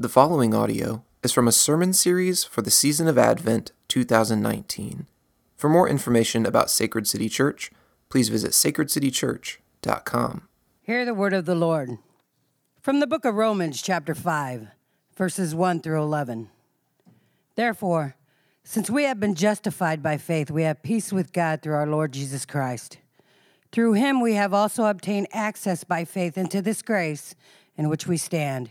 The following audio is from a sermon series for the season of Advent 2019. For more information about Sacred City Church, please visit sacredcitychurch.com. Hear the word of the Lord. From the book of Romans, chapter 5, verses 1 through 11. Therefore, since we have been justified by faith, we have peace with God through our Lord Jesus Christ. Through him we have also obtained access by faith into this grace in which we stand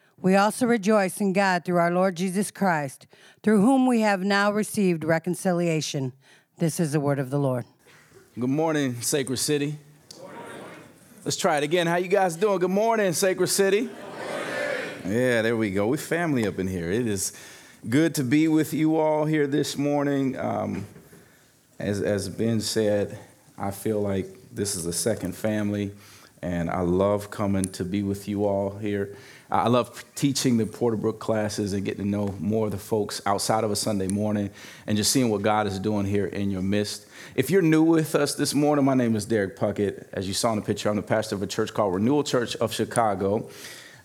we also rejoice in God through our Lord Jesus Christ, through whom we have now received reconciliation. This is the word of the Lord. Good morning, Sacred City. Let's try it again. How you guys doing? Good morning, Sacred City. Yeah, there we go. We're family up in here. It is good to be with you all here this morning. Um, as, as Ben said, I feel like this is a second family, and I love coming to be with you all here. I love teaching the Porterbrook classes and getting to know more of the folks outside of a Sunday morning and just seeing what God is doing here in your midst. If you're new with us this morning, my name is Derek Puckett. As you saw in the picture, I'm the pastor of a church called Renewal Church of Chicago,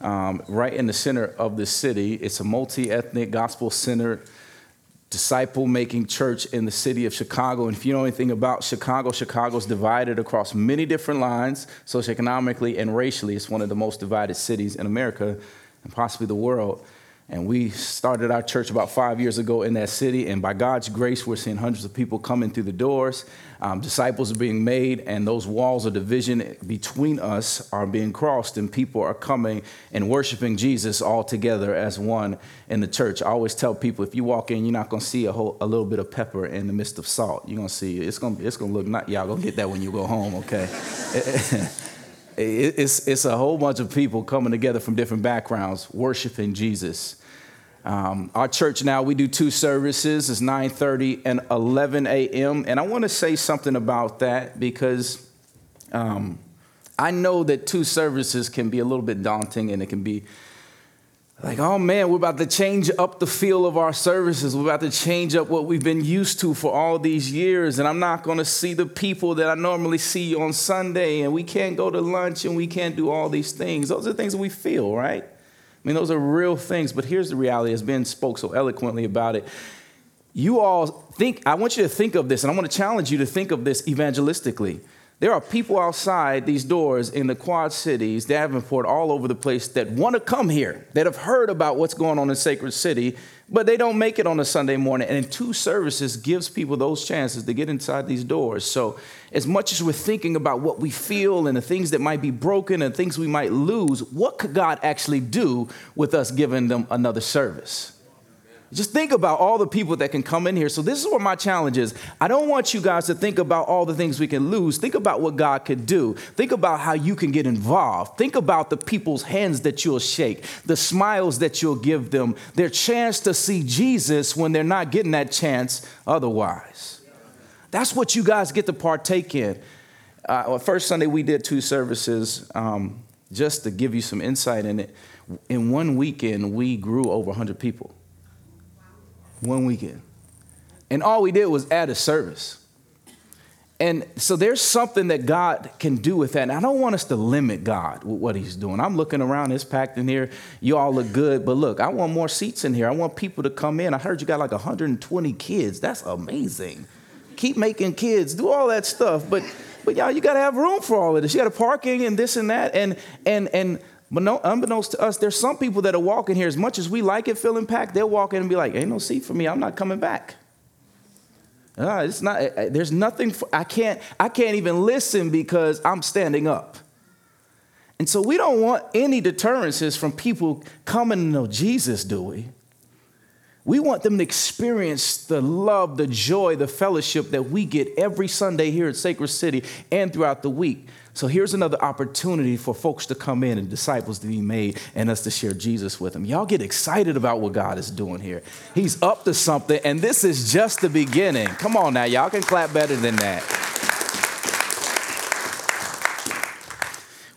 um, right in the center of the city. It's a multi ethnic, gospel centered disciple making church in the city of Chicago. And if you know anything about Chicago, Chicago is divided across many different lines, socioeconomically and racially. It's one of the most divided cities in America and possibly the world. And we started our church about five years ago in that city. And by God's grace, we're seeing hundreds of people coming through the doors. Um, disciples are being made, and those walls of division between us are being crossed, and people are coming and worshiping Jesus all together as one in the church. I always tell people if you walk in, you're not going to see a, whole, a little bit of pepper in the midst of salt. You're going to see it's going to it's going to look not y'all going to get that when you go home, okay? it's, it's a whole bunch of people coming together from different backgrounds worshiping Jesus. Um, our church now we do two services it's 9.30 and 11 a.m and i want to say something about that because um, i know that two services can be a little bit daunting and it can be like, oh man, we're about to change up the feel of our services. We're about to change up what we've been used to for all these years. And I'm not going to see the people that I normally see on Sunday. And we can't go to lunch and we can't do all these things. Those are things that we feel, right? I mean, those are real things. But here's the reality, as Ben spoke so eloquently about it. You all think, I want you to think of this, and I want to challenge you to think of this evangelistically. There are people outside these doors in the Quad Cities, Davenport, all over the place that want to come here, that have heard about what's going on in Sacred City, but they don't make it on a Sunday morning. And two services gives people those chances to get inside these doors. So, as much as we're thinking about what we feel and the things that might be broken and things we might lose, what could God actually do with us giving them another service? Just think about all the people that can come in here. So, this is what my challenge is. I don't want you guys to think about all the things we can lose. Think about what God could do. Think about how you can get involved. Think about the people's hands that you'll shake, the smiles that you'll give them, their chance to see Jesus when they're not getting that chance otherwise. That's what you guys get to partake in. Uh, first Sunday, we did two services um, just to give you some insight in it. In one weekend, we grew over 100 people one weekend. And all we did was add a service. And so there's something that God can do with that. And I don't want us to limit God with what He's doing. I'm looking around, it's packed in here. You all look good, but look, I want more seats in here. I want people to come in. I heard you got like 120 kids. That's amazing. Keep making kids, do all that stuff. But but y'all, you gotta have room for all of this. You gotta parking and this and that. And and and But no, unbeknownst to us, there's some people that are walking here, as much as we like it feeling packed, they'll walk in and be like, ain't no seat for me, I'm not coming back. Uh, it's not, uh, uh, there's nothing, for, I can't, I can't even listen because I'm standing up. And so we don't want any deterrences from people coming to know Jesus, do we? We want them to experience the love, the joy, the fellowship that we get every Sunday here at Sacred City and throughout the week. So here's another opportunity for folks to come in and disciples to be made and us to share Jesus with them. Y'all get excited about what God is doing here. He's up to something, and this is just the beginning. Come on now, y'all can clap better than that.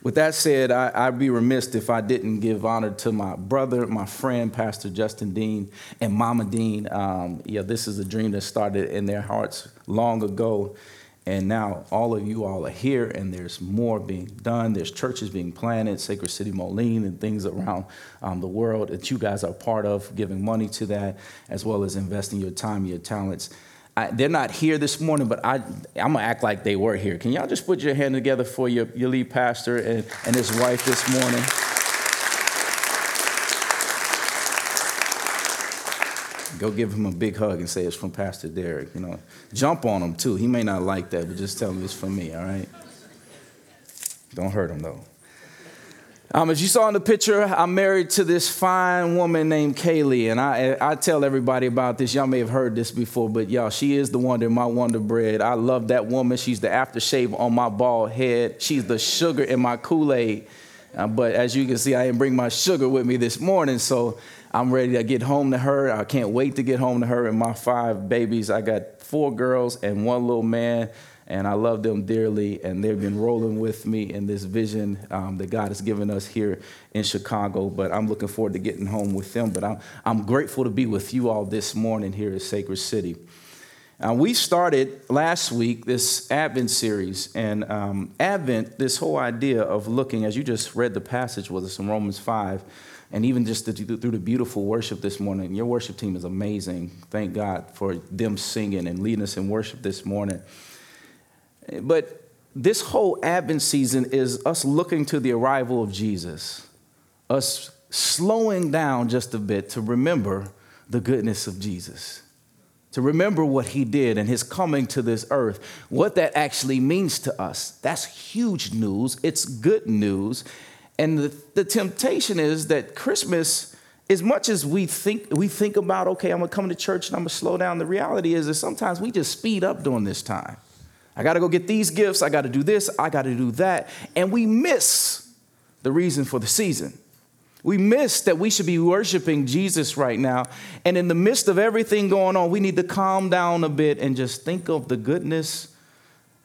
With that said, I, would be remiss if I didn't give honor to my brother, my friend, Pastor Justin Dean, and Mama Dean. Um, yeah, this is a dream that started in their hearts long ago. And now all of you all are here, and there's more being done. There's churches being planted, Sacred City Moline, and things around um, the world that you guys are part of, giving money to that, as well as investing your time, your talents. I, they're not here this morning, but I, I'm gonna act like they were here. Can y'all just put your hand together for your, your lead pastor and, and his wife this morning? Go give him a big hug and say it's from Pastor Derek. You know, jump on him too. He may not like that, but just tell him it's from me. All right. Don't hurt him though. Um, as you saw in the picture, I'm married to this fine woman named Kaylee, and I, I tell everybody about this. Y'all may have heard this before, but y'all, she is the wonder, my wonder bread. I love that woman. She's the aftershave on my bald head. She's the sugar in my Kool-Aid. Uh, but as you can see, I didn't bring my sugar with me this morning, so I'm ready to get home to her. I can't wait to get home to her and my five babies. I got four girls and one little man and I love them dearly, and they've been rolling with me in this vision um, that God has given us here in Chicago. But I'm looking forward to getting home with them. But I'm, I'm grateful to be with you all this morning here at Sacred City. Uh, we started last week this Advent series, and um, Advent, this whole idea of looking, as you just read the passage with us in Romans 5, and even just through the beautiful worship this morning. Your worship team is amazing. Thank God for them singing and leading us in worship this morning. But this whole Advent season is us looking to the arrival of Jesus, us slowing down just a bit to remember the goodness of Jesus, to remember what he did and his coming to this earth, what that actually means to us. That's huge news. It's good news. And the, the temptation is that Christmas, as much as we think we think about, okay, I'm gonna come to church and I'm gonna slow down, the reality is that sometimes we just speed up during this time. I got to go get these gifts. I got to do this. I got to do that. And we miss the reason for the season. We miss that we should be worshiping Jesus right now. And in the midst of everything going on, we need to calm down a bit and just think of the goodness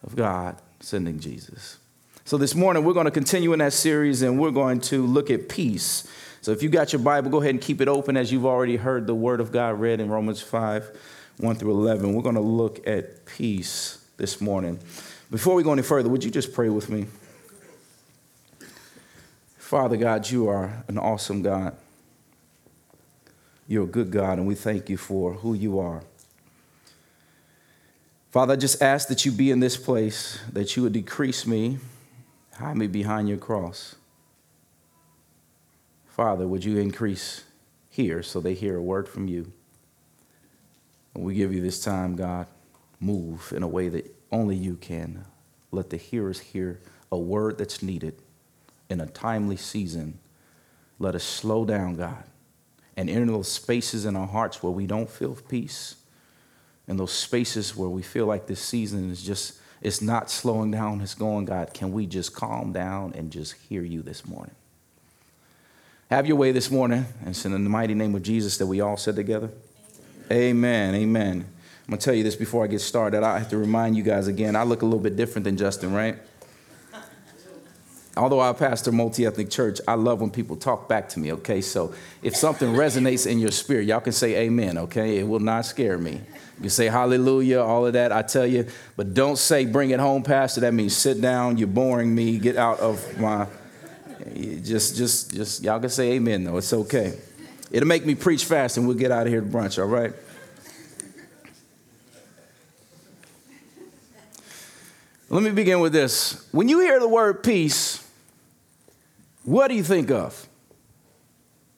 of God sending Jesus. So this morning, we're going to continue in that series and we're going to look at peace. So if you got your Bible, go ahead and keep it open as you've already heard the word of God read in Romans 5 1 through 11. We're going to look at peace this morning. Before we go any further, would you just pray with me? Father God, you are an awesome God. You're a good God, and we thank you for who you are. Father, I just ask that you be in this place, that you would decrease me, hide me behind your cross. Father, would you increase here so they hear a word from you? And we give you this time, God move in a way that only you can. Let the hearers hear a word that's needed in a timely season. Let us slow down, God, and enter those spaces in our hearts where we don't feel peace, and those spaces where we feel like this season is just, it's not slowing down, it's going, God. Can we just calm down and just hear you this morning? Have your way this morning. And it's in the mighty name of Jesus that we all said together. Amen. Amen. Amen. I'm gonna tell you this before I get started. I have to remind you guys again, I look a little bit different than Justin, right? Although I pastor multi ethnic church, I love when people talk back to me, okay? So if something resonates in your spirit, y'all can say amen, okay? It will not scare me. You say hallelujah, all of that, I tell you, but don't say bring it home, Pastor. That means sit down, you're boring me, get out of my. Just, just, just, y'all can say amen though, it's okay. It'll make me preach fast and we'll get out of here to brunch, all right? Let me begin with this. When you hear the word peace, what do you think of?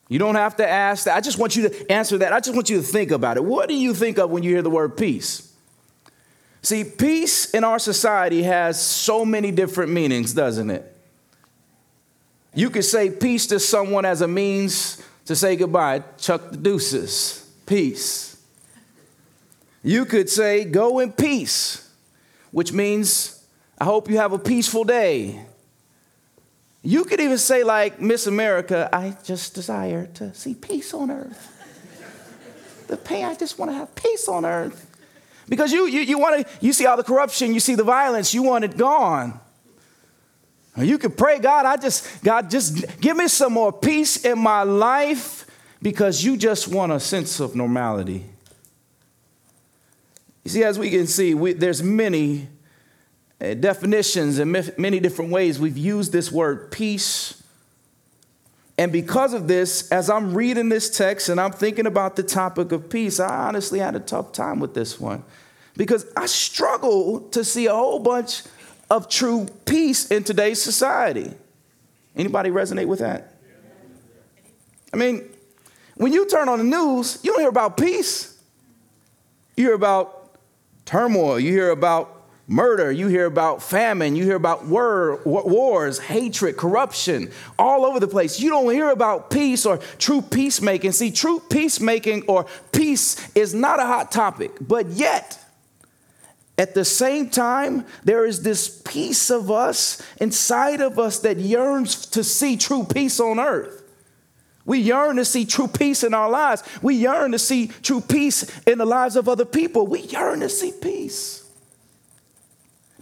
You don't have to ask that. I just want you to answer that. I just want you to think about it. What do you think of when you hear the word peace? See, peace in our society has so many different meanings, doesn't it? You could say peace to someone as a means to say goodbye. Chuck the deuces. Peace. You could say go in peace, which means I hope you have a peaceful day. You could even say, like Miss America, I just desire to see peace on earth. the pain, I just want to have peace on earth. Because you, you, you want to, you see all the corruption, you see the violence, you want it gone. You could pray, God, I just, God, just give me some more peace in my life because you just want a sense of normality. You see, as we can see, we, there's many Uh, definitions and many different ways we've used this word peace. And because of this, as I'm reading this text and I'm thinking about the topic of peace, I honestly had a tough time with this one because I struggle to see a whole bunch of true peace in today's society. Anybody resonate with that? I mean, when you turn on the news, you don't hear about peace. You hear about turmoil, you hear about murder, you hear about famine, you hear about war, wars, hatred, corruption, all over the place. You don't hear about peace or true peacemaking. See, true peacemaking or peace is not a hot topic, but yet, at the same time, there is this piece of us inside of us that yearns to see true peace on earth. We yearn to see true peace in our lives. We yearn to see true peace in the lives of other people. We yearn to see peace.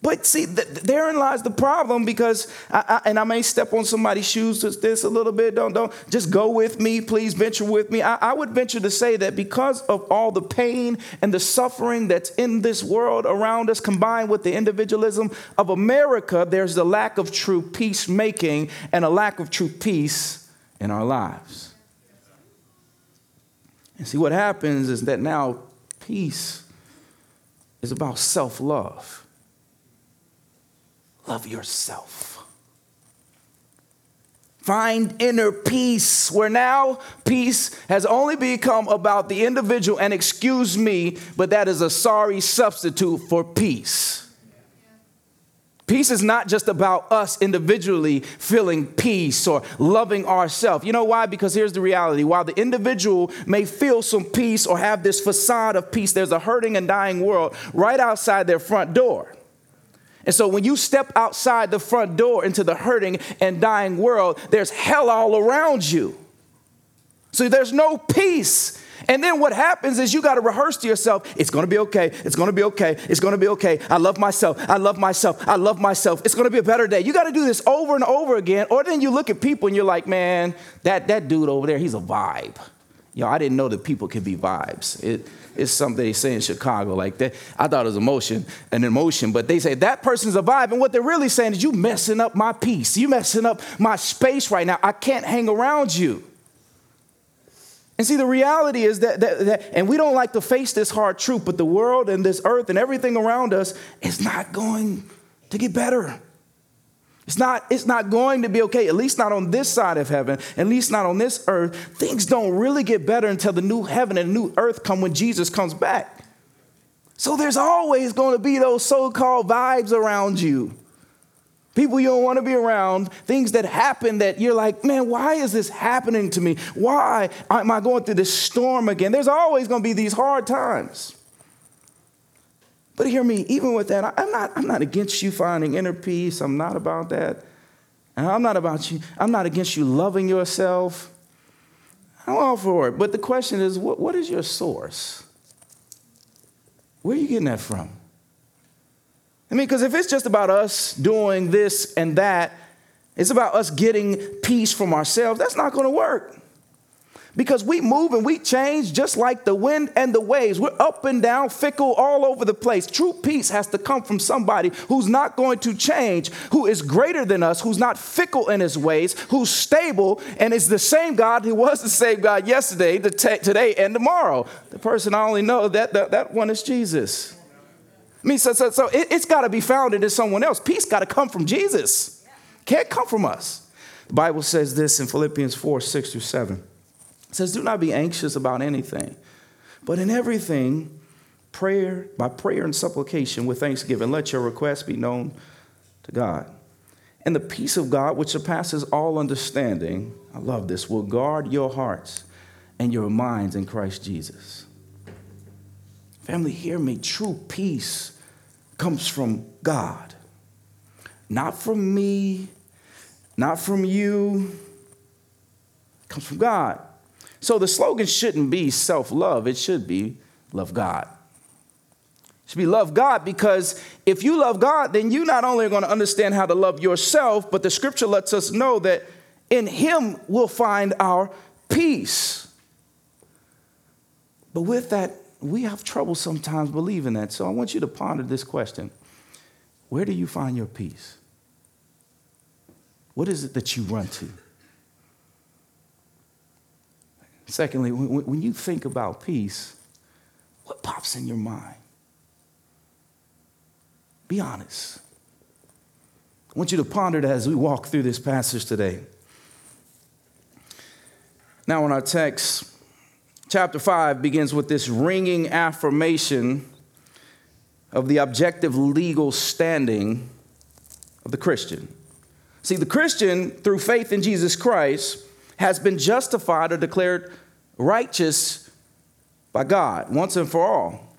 But see, th- therein lies the problem because, I, I, and I may step on somebody's shoes with this a little bit. Don't, don't, just go with me, please venture with me. I, I would venture to say that because of all the pain and the suffering that's in this world around us, combined with the individualism of America, there's the lack of true peacemaking and a lack of true peace in our lives. And see, what happens is that now peace is about self love. Love yourself. Find inner peace, where now peace has only become about the individual, and excuse me, but that is a sorry substitute for peace. Peace is not just about us individually feeling peace or loving ourselves. You know why? Because here's the reality. While the individual may feel some peace or have this facade of peace, there's a hurting and dying world right outside their front door. And so when you step outside the front door into the hurting and dying world, there's hell all around you. So there's no peace. And then what happens is you got to rehearse to yourself, it's going to be okay. It's going to be okay. It's going to be okay. I love myself. I love myself. I love myself. It's going to be a better day. You got to do this over and over again. Or then you look at people and you're like, man, that, that dude over there, he's a vibe. Yo, I didn't know that people could be vibes. It, it's something they say in Chicago like that. I thought it was emotion, an emotion, but they say that person's a vibe. And what they're really saying is, you messing up my peace. You messing up my space right now. I can't hang around you. And see, the reality is that, that, that, and we don't like to face this hard truth, but the world and this earth and everything around us is not going to get better. It's not, it's not going to be okay, at least not on this side of heaven, at least not on this earth. Things don't really get better until the new heaven and new earth come when Jesus comes back. So there's always going to be those so called vibes around you. People you don't want to be around, things that happen that you're like, man, why is this happening to me? Why am I going through this storm again? There's always going to be these hard times. But hear me, even with that, I'm not, I'm not against you finding inner peace. I'm not about that. I'm not about you, I'm not against you loving yourself. I'm all for it. But the question is, what, what is your source? Where are you getting that from? I mean, because if it's just about us doing this and that, it's about us getting peace from ourselves, that's not going to work because we move and we change just like the wind and the waves. We're up and down, fickle, all over the place. True peace has to come from somebody who's not going to change, who is greater than us, who's not fickle in his ways, who's stable, and is the same God who was the same God yesterday, today, and tomorrow. The person I only know that that, that one is Jesus. I mean, so, so, so it, it's got to be founded in someone else. Peace got to come from Jesus. Can't come from us. The Bible says this in Philippians 4 6 through 7. It says, Do not be anxious about anything, but in everything, prayer, by prayer and supplication with thanksgiving, let your requests be known to God. And the peace of God, which surpasses all understanding, I love this, will guard your hearts and your minds in Christ Jesus. Family, hear me. True peace comes from God, not from me, not from you. It comes from God. So the slogan shouldn't be self love, it should be love God. It should be love God because if you love God, then you not only are going to understand how to love yourself, but the scripture lets us know that in Him we'll find our peace. But with that, we have trouble sometimes believing that. So I want you to ponder this question Where do you find your peace? What is it that you run to? Secondly, when you think about peace, what pops in your mind? Be honest. I want you to ponder that as we walk through this passage today. Now, in our text, chapter 5 begins with this ringing affirmation of the objective legal standing of the Christian. See, the Christian, through faith in Jesus Christ, has been justified or declared righteous by God once and for all.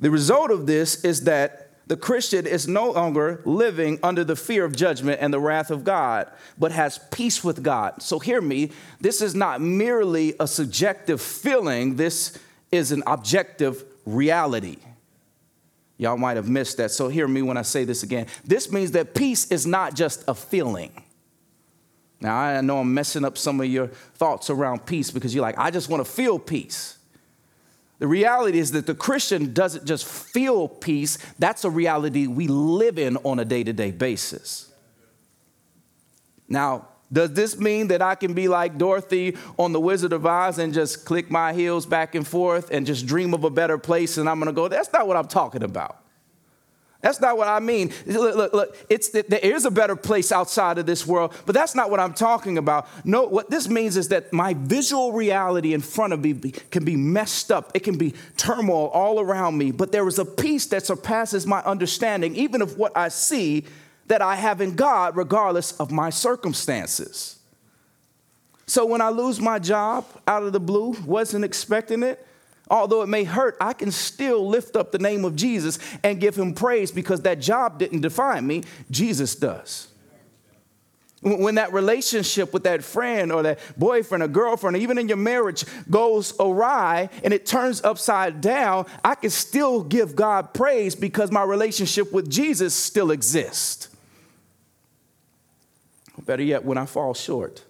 The result of this is that the Christian is no longer living under the fear of judgment and the wrath of God, but has peace with God. So, hear me, this is not merely a subjective feeling, this is an objective reality. Y'all might have missed that. So, hear me when I say this again. This means that peace is not just a feeling. Now, I know I'm messing up some of your thoughts around peace because you're like, I just want to feel peace. The reality is that the Christian doesn't just feel peace, that's a reality we live in on a day to day basis. Now, does this mean that I can be like Dorothy on The Wizard of Oz and just click my heels back and forth and just dream of a better place and I'm gonna go? That's not what I'm talking about. That's not what I mean. Look, look, look. It's, there is a better place outside of this world, but that's not what I'm talking about. No, what this means is that my visual reality in front of me can be messed up. It can be turmoil all around me, but there is a peace that surpasses my understanding, even of what I see, that I have in God, regardless of my circumstances. So when I lose my job out of the blue, wasn't expecting it, Although it may hurt, I can still lift up the name of Jesus and give him praise because that job didn't define me, Jesus does. When that relationship with that friend or that boyfriend or girlfriend, or even in your marriage, goes awry and it turns upside down, I can still give God praise because my relationship with Jesus still exists. Better yet, when I fall short,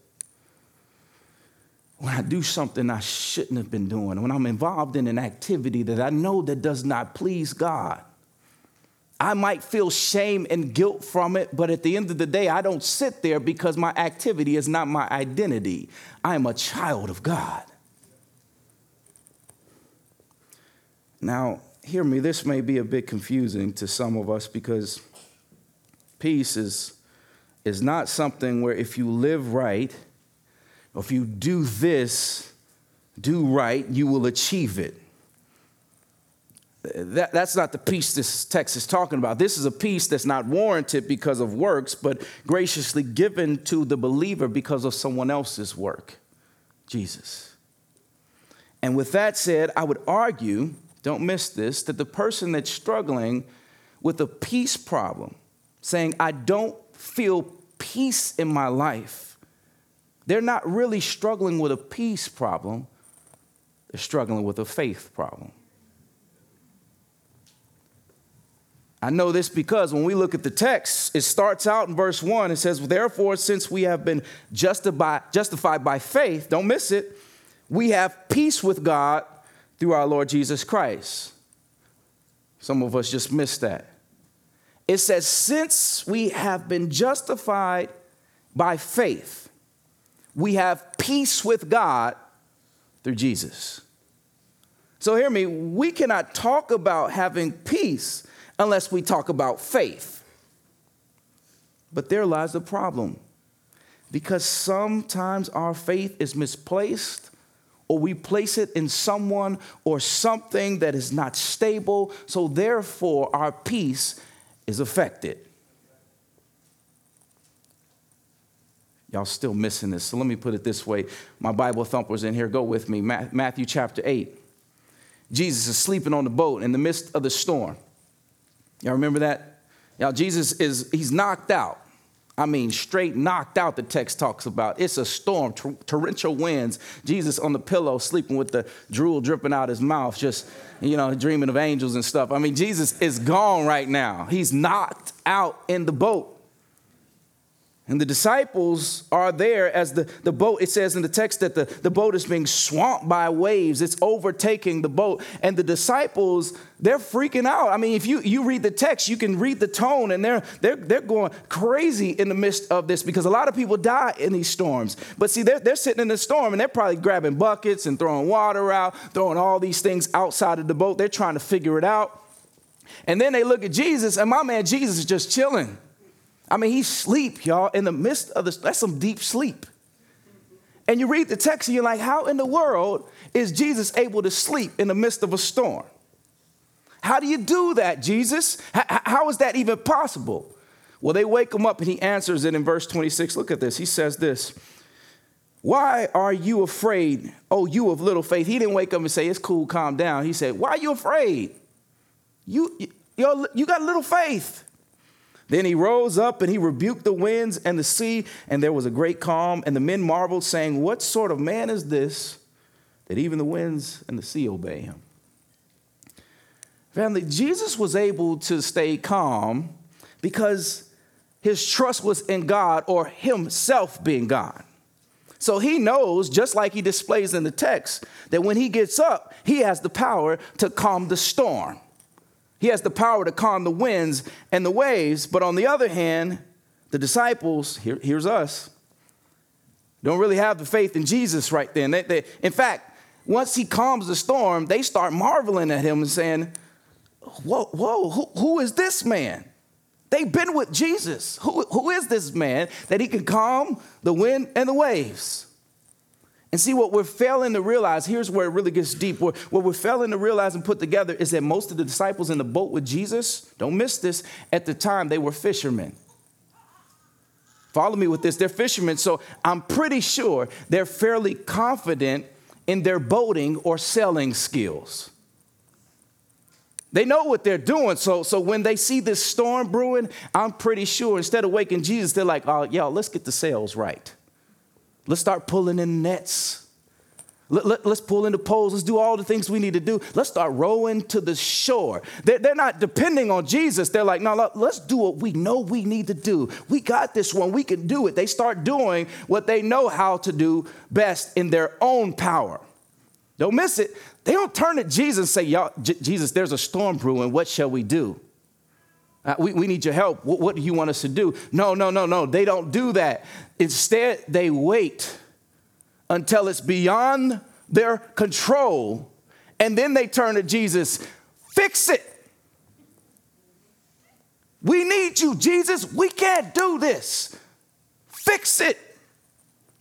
when I do something I shouldn't have been doing, when I'm involved in an activity that I know that does not please God. I might feel shame and guilt from it, but at the end of the day, I don't sit there because my activity is not my identity. I am a child of God. Now, hear me, this may be a bit confusing to some of us because peace is, is not something where if you live right, if you do this, do right, you will achieve it. That, that's not the peace this text is talking about. This is a peace that's not warranted because of works, but graciously given to the believer because of someone else's work Jesus. And with that said, I would argue, don't miss this, that the person that's struggling with a peace problem, saying, I don't feel peace in my life, they're not really struggling with a peace problem, they're struggling with a faith problem. I know this because when we look at the text, it starts out in verse 1. It says, Therefore, since we have been justified, justified by faith, don't miss it, we have peace with God through our Lord Jesus Christ. Some of us just missed that. It says, Since we have been justified by faith, we have peace with God through Jesus. So, hear me, we cannot talk about having peace unless we talk about faith. But there lies the problem. Because sometimes our faith is misplaced or we place it in someone or something that is not stable, so therefore our peace is affected. Y'all still missing this. So let me put it this way. My Bible thumpers in here, go with me. Matthew chapter 8. Jesus is sleeping on the boat in the midst of the storm. Y'all remember that? Y'all, Jesus is, he's knocked out. I mean, straight knocked out, the text talks about. It's a storm, tor- torrential winds. Jesus on the pillow, sleeping with the drool dripping out his mouth, just, you know, dreaming of angels and stuff. I mean, Jesus is gone right now. He's knocked out in the boat. And the disciples are there as the, the boat, it says in the text that the, the boat is being swamped by waves. It's overtaking the boat. And the disciples, they're freaking out. I mean, if you, you read the text, you can read the tone, and they're, they're, they're going crazy in the midst of this because a lot of people die in these storms. But see, they're, they're sitting in the storm and they're probably grabbing buckets and throwing water out, throwing all these things outside of the boat. They're trying to figure it out. And then they look at Jesus, and my man Jesus is just chilling. I mean, he's sleep, y'all, in the midst of this. That's some deep sleep. And you read the text and you're like, how in the world is Jesus able to sleep in the midst of a storm? How do you do that, Jesus? how is that even possible? Well, they wake him up and he answers it in verse 26. Look at this. He says this Why are you afraid, oh, you of little faith? He didn't wake up and say, It's cool, calm down. He said, Why are you afraid? You, you, you got little faith. Then he rose up and he rebuked the winds and the sea, and there was a great calm. And the men marveled, saying, What sort of man is this that even the winds and the sea obey him? Family, Jesus was able to stay calm because his trust was in God or himself being God. So he knows, just like he displays in the text, that when he gets up, he has the power to calm the storm. He has the power to calm the winds and the waves. But on the other hand, the disciples, here, here's us, don't really have the faith in Jesus right then. They, they, in fact, once he calms the storm, they start marveling at him and saying, Whoa, whoa, who, who is this man? They've been with Jesus. Who, who is this man that he can calm the wind and the waves? And see, what we're failing to realize, here's where it really gets deep. What, we're failing to realize and put together is that most of the disciples in the boat with Jesus, don't miss this, at the time they were fishermen. Follow me with this. They're fishermen, so I'm pretty sure they're fairly confident in their boating or sailing skills. They know what they're doing. So, so when they see this storm brewing, I'm pretty sure instead of waking Jesus, they're like, oh, y'all, let's get the sails right. Let's start pulling in nets. Let, us let, pull into poles. Let's do all the things we need to do. Let's start rowing to the shore. They're, they're not depending on Jesus. They're like, no, let's do what we know we need to do. We got this one. We can do it. They start doing what they know how to do best in their own power. Don't miss it. They don't turn to Jesus and say, Y'all, J- Jesus, there's a storm brewing. What shall we do? Uh, we, we need your help. What, what do you want us to do? No, no, no, no. They don't do that. Instead, they wait until it's beyond their control. And then they turn to Jesus, fix it. We need you, Jesus. We can't do this. Fix it.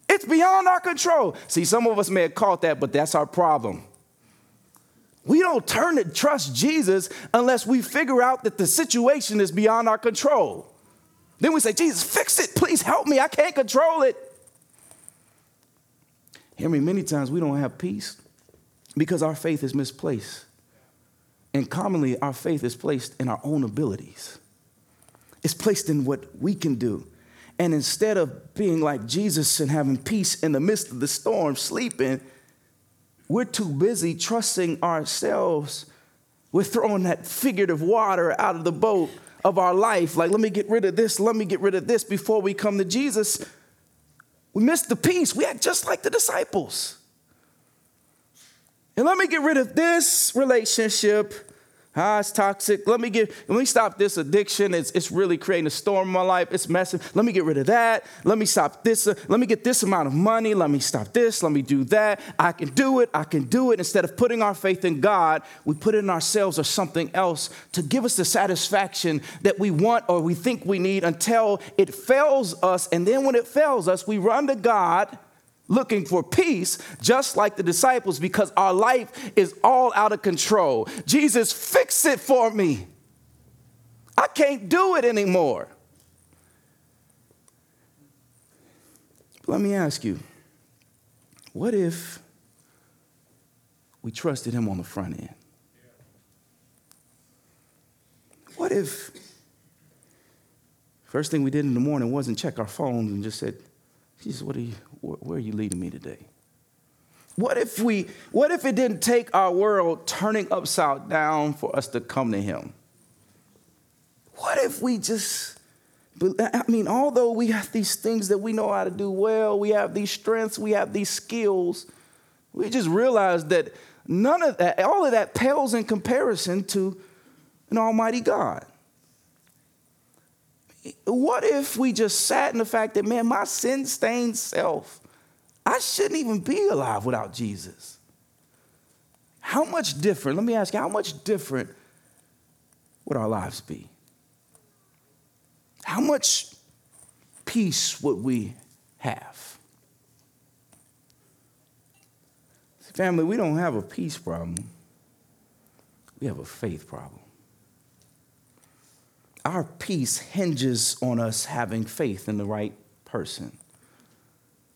It's beyond our control. See, some of us may have caught that, but that's our problem. We don't turn to trust Jesus unless we figure out that the situation is beyond our control. Then we say, Jesus, fix it. Please help me. I can't control it. Hear me, many times we don't have peace because our faith is misplaced. And commonly, our faith is placed in our own abilities, it's placed in what we can do. And instead of being like Jesus and having peace in the midst of the storm, sleeping, we're too busy trusting ourselves. We're throwing that figurative water out of the boat of our life. Like, let me get rid of this, let me get rid of this before we come to Jesus. We missed the peace. We act just like the disciples. And let me get rid of this relationship Ah, it's toxic. Let me get, let me stop this addiction. It's, it's really creating a storm in my life. It's messing. Let me get rid of that. Let me stop this. Uh, let me get this amount of money. Let me stop this. Let me do that. I can do it. I can do it. Instead of putting our faith in God, we put it in ourselves or something else to give us the satisfaction that we want or we think we need until it fails us. And then when it fails us, we run to God looking for peace, just like the disciples, because our life is all out of control. Jesus, fix it for me. I can't do it anymore. Let me ask you what if we trusted him on the front end? What if first thing we did in the morning wasn't check our phones and just said, Jesus, what are you, where are you leading me today? What if we, what if it didn't take our world turning upside down for us to come to him? What if we just, I mean, although we have these things that we know how to do well, we have these strengths, we have these skills, we just realize that none of that, all of that pales in comparison to an almighty God. What if we just sat in the fact that, man, my sin stained self, I shouldn't even be alive without Jesus? How much different, let me ask you, how much different would our lives be? How much peace would we have? Family, we don't have a peace problem, we have a faith problem our peace hinges on us having faith in the right person.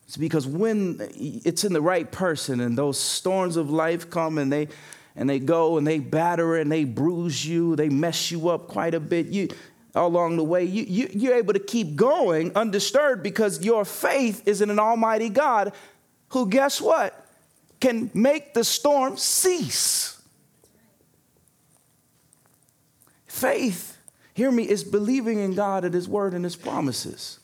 It's because when it's in the right person and those storms of life come and they and they go and they batter and they bruise you, they mess you up quite a bit. You along the way, you, you, you're able to keep going undisturbed because your faith is in an almighty God who, guess what, can make the storm cease. Faith hear me, is believing in God and His word and His promises.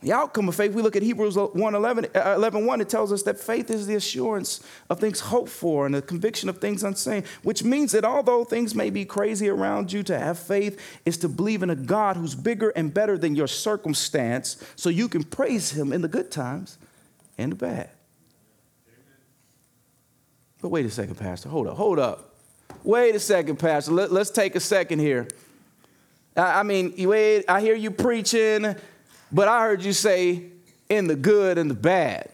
The outcome of faith, we look at Hebrews 1 11, uh, 11 1, it tells us that faith is the assurance of things hoped for and the conviction of things unseen, which means that although things may be crazy around you, to have faith is to believe in a God who's bigger and better than your circumstance so you can praise Him in the good times and the bad. But wait a second, Pastor. Hold up, hold up. Wait a second, Pastor. Let, let's take a second here. I mean, I hear you preaching, but I heard you say in the good and the bad.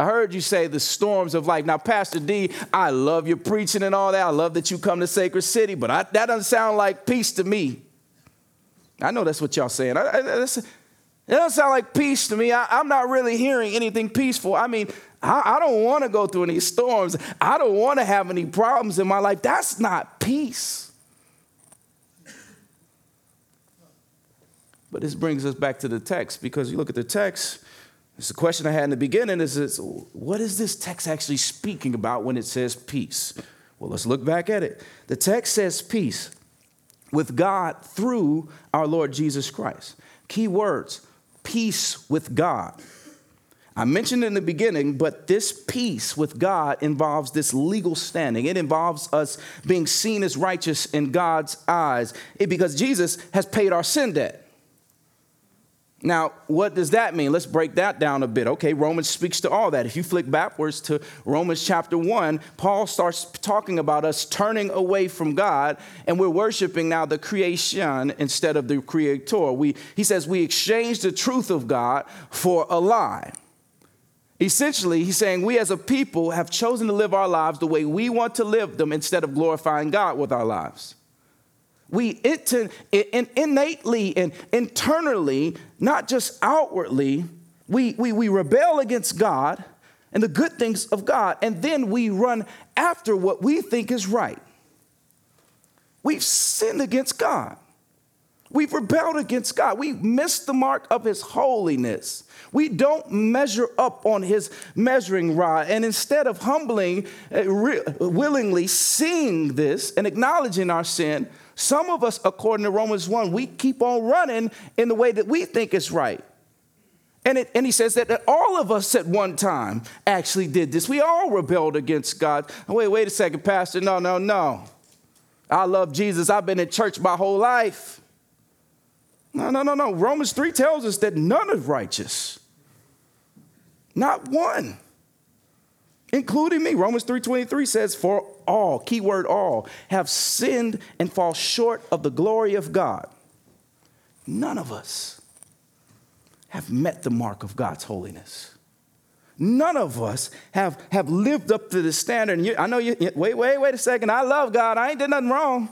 I heard you say the storms of life. Now, Pastor D, I love your preaching and all that. I love that you come to Sacred City, but I, that doesn't sound like peace to me. I know that's what y'all saying. I, I, it doesn't sound like peace to me. I, am not really hearing anything peaceful. I mean, I, I don't want to go through any storms. I don't want to have any problems in my life. That's not peace. But this brings us back to the text because you look at the text, it's the question I had in the beginning is this, what is this text actually speaking about when it says peace? Well, let's look back at it. The text says peace with God through our Lord Jesus Christ. Key words peace with God. I mentioned in the beginning, but this peace with God involves this legal standing. It involves us being seen as righteous in God's eyes because Jesus has paid our sin debt. Now, what does that mean? Let's break that down a bit. Okay, Romans speaks to all that. If you flick backwards to Romans chapter 1, Paul starts talking about us turning away from God and we're worshiping now the creation instead of the creator. We, he says we exchange the truth of God for a lie. Essentially, he's saying we as a people have chosen to live our lives the way we want to live them instead of glorifying God with our lives. We innately and internally, not just outwardly, we, we, we rebel against God and the good things of God, and then we run after what we think is right. We've sinned against God. We've rebelled against God. We missed the mark of His holiness. We don't measure up on His measuring rod. And instead of humbling, uh, willingly seeing this and acknowledging our sin, some of us, according to Romans 1, we keep on running in the way that we think is right. And, it, and he says that, that all of us at one time actually did this. We all rebelled against God. Wait, wait a second, Pastor. No, no, no. I love Jesus. I've been in church my whole life. No, no, no, no. Romans 3 tells us that none is righteous. Not one. Including me. Romans 3:23 says, For all, keyword all, have sinned and fall short of the glory of God. None of us have met the mark of God's holiness. None of us have, have lived up to the standard. You, I know you, wait, wait, wait a second. I love God. I ain't did nothing wrong.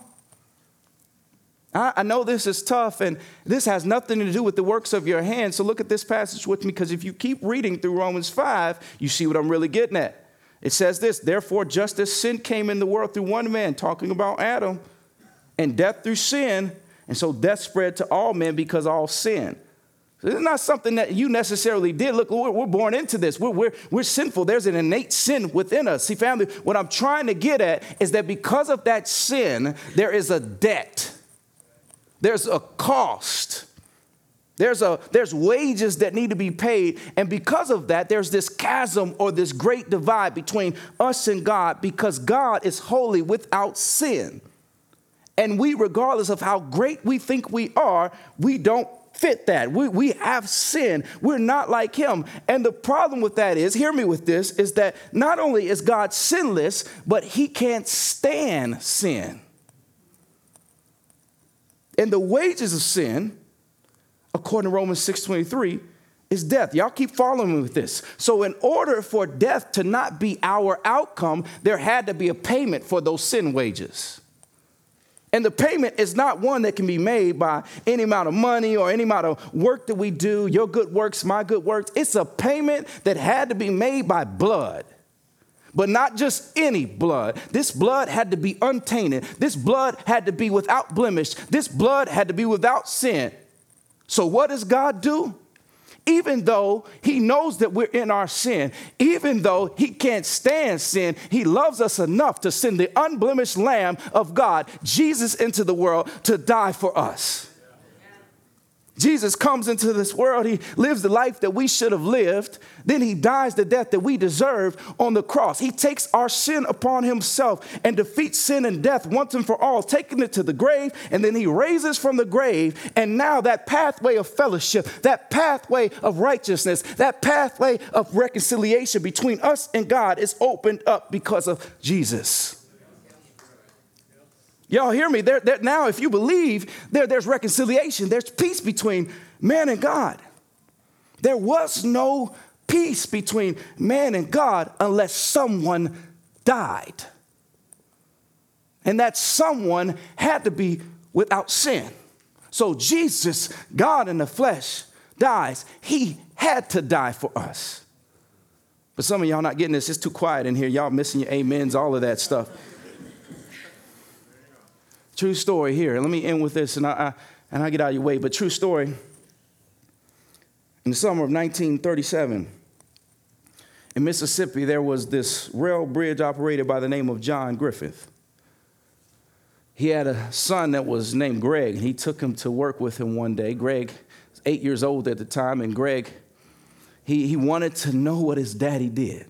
I, I know this is tough, and this has nothing to do with the works of your hands. So look at this passage with me, because if you keep reading through Romans 5, you see what I'm really getting at. It says this Therefore, just as sin came in the world through one man, talking about Adam, and death through sin, and so death spread to all men because all sin. So this is not something that you necessarily did. Look, we're, born into this. We're, we're, we're sinful. There's an innate sin within us. See, family, what I'm trying to get at is that because of that sin, there is a debt, there's a cost. There's, a, there's wages that need to be paid. And because of that, there's this chasm or this great divide between us and God because God is holy without sin. And we, regardless of how great we think we are, we don't fit that. We, we have sin. We're not like him. And the problem with that is, hear me with this, is that not only is God sinless, but he can't stand sin. And the wages of sin, according to Romans 6:23, is death. Y'all keep following me with this. So, in order for death to not be our outcome, there had to be a payment for those sin wages. And the payment is not one that can be made by any amount of money or any amount of work that we do, your good works, my good works. It's a payment that had to be made by blood. But not just any blood. This blood had to be untainted. This blood had to be without blemish. This blood had to be without sin. So, what does God do? Even though he knows that we're in our sin, even though he can't stand sin, he loves us enough to send the unblemished Lamb of God, Jesus, into the world to die for us. Jesus comes into this world. He lives the life that we should have lived. Then he dies the death that we deserve on the cross. He takes our sin upon himself and defeats sin and death once and for all, taking it to the grave. And then he raises from the grave. And now that pathway of fellowship, that pathway of righteousness, that pathway of reconciliation between us and God is opened up because of Jesus. Y'all hear me? There, there, now, if you believe, there, there's reconciliation, there's peace between man and God. There was no peace between man and God unless someone died. And that someone had to be without sin. So Jesus, God in the flesh, dies. He had to die for us. But some of y'all not getting this. It's too quiet in here. Y'all missing your amens, all of that stuff. True story here. Let me end with this and I, I and I get out of your way. But true story. In the summer of 1937, in Mississippi, there was this rail bridge operated by the name of John Griffith. He had a son that was named Greg, and he took him to work with him one day. Greg was eight years old at the time, and Greg, he, he wanted to know what his daddy did.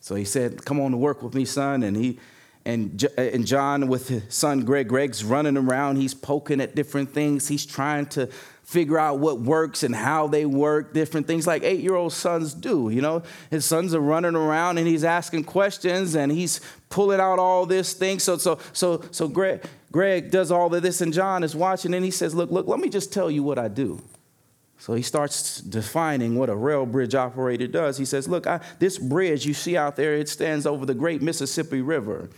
So he said, Come on to work with me, son. And he and, and John with his son Greg. Greg's running around, he's poking at different things, he's trying to figure out what works and how they work, different things like eight year old sons do. You know, his sons are running around and he's asking questions and he's pulling out all this thing. So, so, so, so Greg, Greg does all of this and John is watching and he says, Look, look, let me just tell you what I do. So he starts defining what a rail bridge operator does. He says, Look, I, this bridge you see out there, it stands over the great Mississippi River.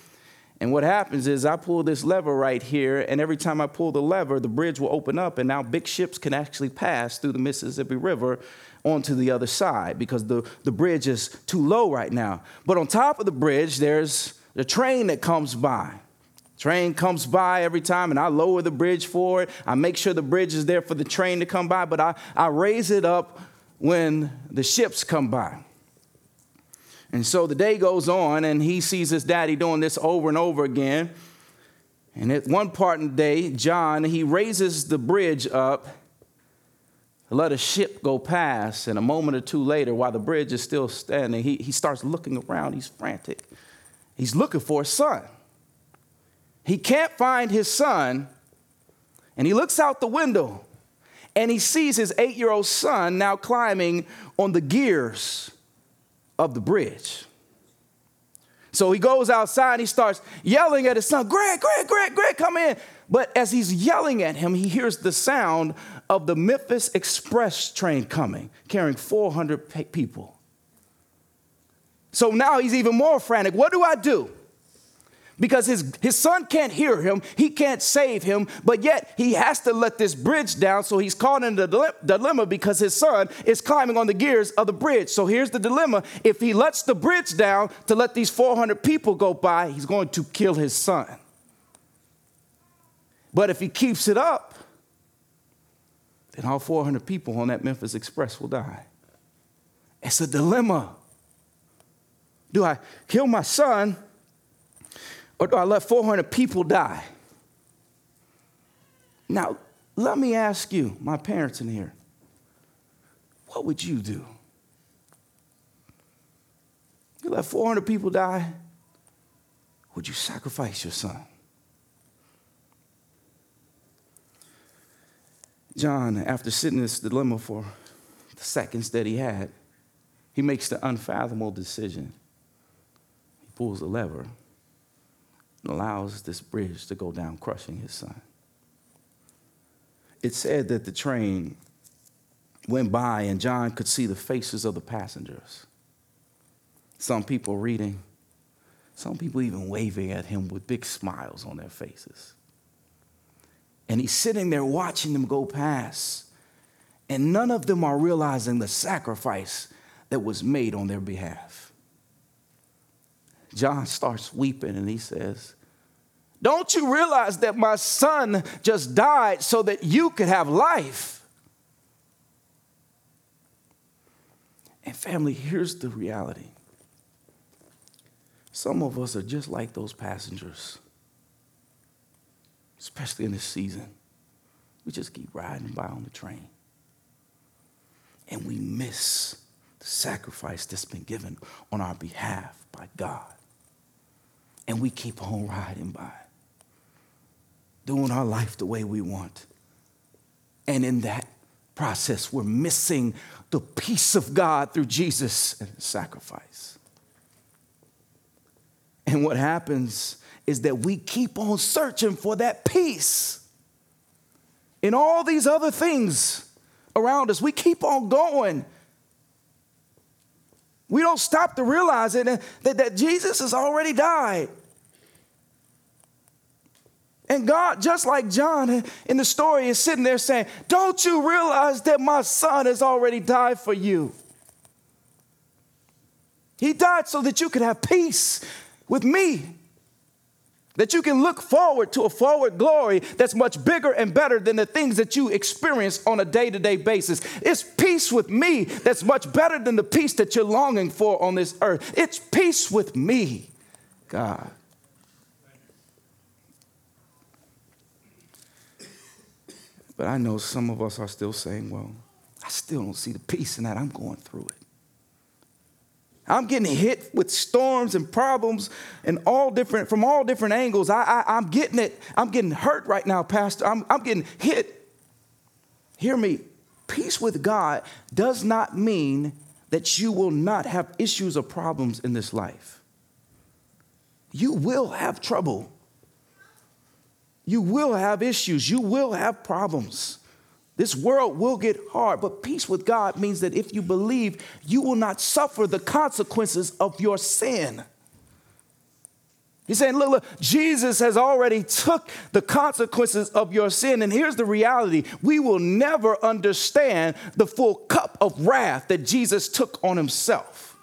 And what happens is I pull this lever right here, and every time I pull the lever, the bridge will open up, and now big ships can actually pass through the Mississippi River onto the other side because the, the bridge is too low right now. But on top of the bridge, there's the train that comes by. Train comes by every time, and I lower the bridge for it. I make sure the bridge is there for the train to come by, but I, I raise it up when the ships come by. And so the day goes on, and he sees his daddy doing this over and over again. And at one part in the day, John, he raises the bridge up let a ship go past. And a moment or two later, while the bridge is still standing, he, he starts looking around. He's frantic. He's looking for his son. He He can't find his son, and he looks out the window and he sees his eight year old son now climbing on the gears of the bridge. So he goes outside and he starts yelling at his son, Greg, Greg, Greg, Greg, come in. But as he's yelling at him, he hears the sound of the Memphis Express train coming, carrying 400 people. So now he's even more frantic. What do I do? Because his, his son can't hear him, he can't save him, but yet he has to let this bridge down. So he's caught in a dilemma because his son is climbing on the gears of the bridge. So here's the dilemma if he lets the bridge down to let these 400 people go by, he's going to kill his son. But if he keeps it up, then all 400 people on that Memphis Express will die. It's a dilemma. Do I kill my son? Or do I let 400 people die? Now, let me ask you, my parents in here, what would you do? You let 400 people die? Would you sacrifice your son? John, after sitting in this dilemma for the seconds that he had, he makes the unfathomable decision. He pulls the lever and allows this bridge to go down, crushing his son. It said that the train went by and John could see the faces of the passengers. Some people reading, some people even waving at him with big smiles on their faces. And he's sitting there watching them go past, and none of them are realizing the sacrifice that was made on their behalf. John starts weeping and he says, Don't you realize that my son just died so that you could have life? And, family, here's the reality some of us are just like those passengers, especially in this season. We just keep riding by on the train. And we miss the sacrifice that's been given on our behalf by God and we keep on riding by, doing our life the way we want. And in that process, we're missing the peace of God through Jesus and his sacrifice. And what happens is that we keep on searching for that peace in all these other things around us. We keep on going we don't stop to realize it, that, that Jesus has already died. And God, just like John in the story, is sitting there saying, Don't you realize that my son has already died for you? He died so that you could have peace with me. That you can look forward to a forward glory that's much bigger and better than the things that you experience on a day to day basis. It's peace with me that's much better than the peace that you're longing for on this earth. It's peace with me, God. But I know some of us are still saying, well, I still don't see the peace in that. I'm going through it. I'm getting hit with storms and problems and all different from all different angles. I, I, am getting it. I'm getting hurt right now, Pastor. I'm, I'm getting hit. Hear me. Peace with God does not mean that you will not have issues or problems in this life. You will have trouble. You will have issues. You will have problems. This world will get hard, but peace with God means that if you believe, you will not suffer the consequences of your sin. He's saying, look, look, Jesus has already took the consequences of your sin. And here's the reality. We will never understand the full cup of wrath that Jesus took on himself.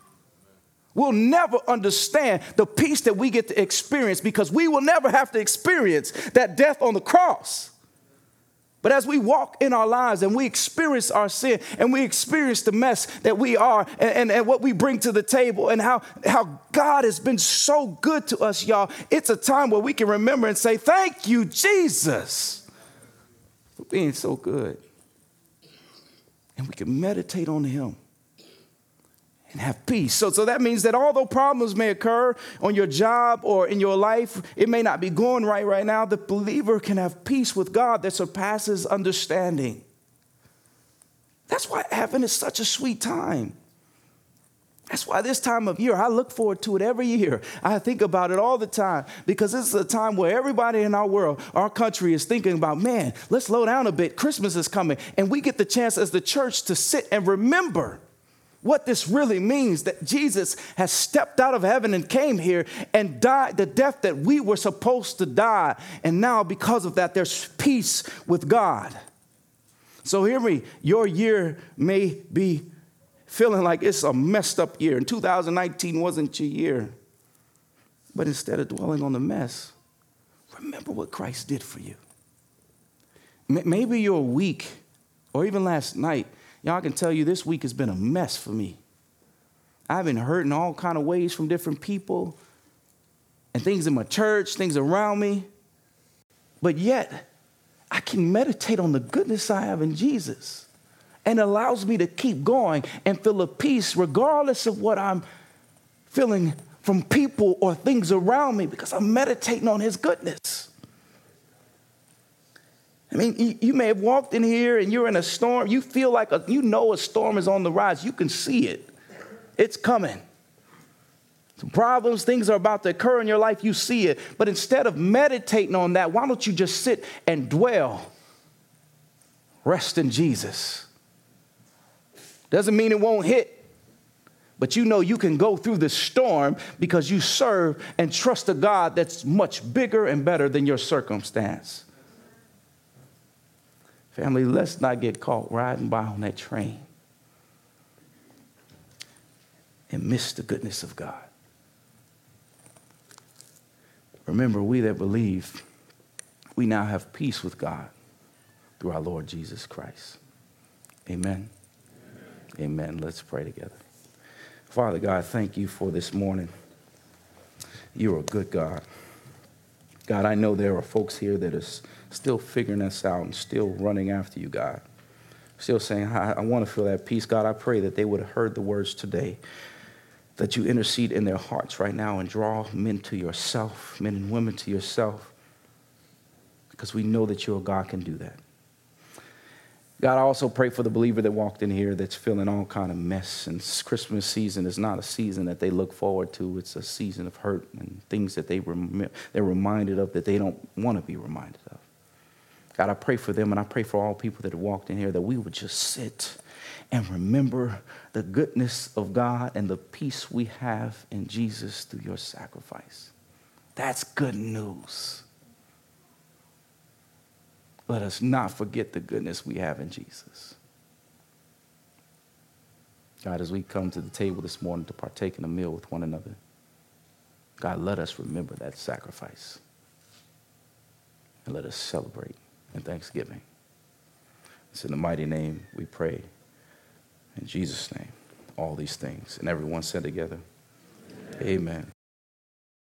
We'll never understand the peace that we get to experience because we will never have to experience that death on the cross. But as we walk in our lives and we experience our sin and we experience the mess that we are and, and, and, what we bring to the table and how, how God has been so good to us, y'all, it's a time where we can remember and say, Thank you, Jesus, for being so good. And we can meditate on Him and have peace. So, so that means that although problems may occur on your job or in your life, it may not be going right right now, the believer can have peace with God that surpasses understanding. That's why Advent is such a sweet time. That's why this time of year, I look forward to it every year. I think about it all the time because this is a time where everybody in our world, our country is thinking about, man, let's slow down a bit. Christmas is coming. And we get the chance as the church to sit and remember what this really means that Jesus has stepped out of heaven and came here and died the death that we were supposed to die. And now, because of that, there's peace with God. So, hear me, your year may be feeling like it's a messed up year, and 2019 wasn't your year. But instead of dwelling on the mess, remember what Christ did for you. Maybe you're weak, or even last night, y'all I can tell you this week has been a mess for me. I've been hurting all kind of ways from different people and things in my church, things around me. But yet, I can meditate on the goodness I have in Jesus and allows me to keep going and feel a peace regardless of what I'm feeling from people or things around me because I'm meditating on His goodness. I mean, you, may have walked in here and you're in a storm. You feel like a, you know a storm is on the rise. You can see it, it's coming. Some problems, things are about to occur in your life, you see it. But instead of meditating on that, why don't you just sit and dwell? Rest in Jesus. Doesn't mean it won't hit, but you know you can go through the storm because you serve and trust a God that's much bigger and better than your circumstance. Family, let's not get caught riding by on that train and miss the goodness of God. Remember, we that believe, we now have peace with God through our Lord Jesus Christ. Amen. Amen. Let's pray together. Father God, thank you for this morning. You're a good God. God, I know there are folks here that are still figuring this out and still running after you, God. Still saying, I, I want to feel that peace. God, I pray that they would have heard the words today, that you intercede in their hearts right now and draw men to yourself, men and women to yourself, because we know that your God can do that. God, I also pray for the believer that walked in here that's feeling all kind of mess. And Christmas season is not a season that they look forward to. It's a season of hurt and things that they rem- they're reminded of that they don't want to be reminded of. God, I pray for them and I pray for all people that have walked in here that we would just sit and remember the goodness of God and the peace we have in Jesus through your sacrifice. That's good news let us not forget the goodness we have in Jesus. God, as we come to the table this morning to partake in a meal with one another, God, let us remember that sacrifice. And let us celebrate in thanksgiving. It's in the mighty name we pray. In Jesus' name, all these things. And everyone said together, Amen. Amen.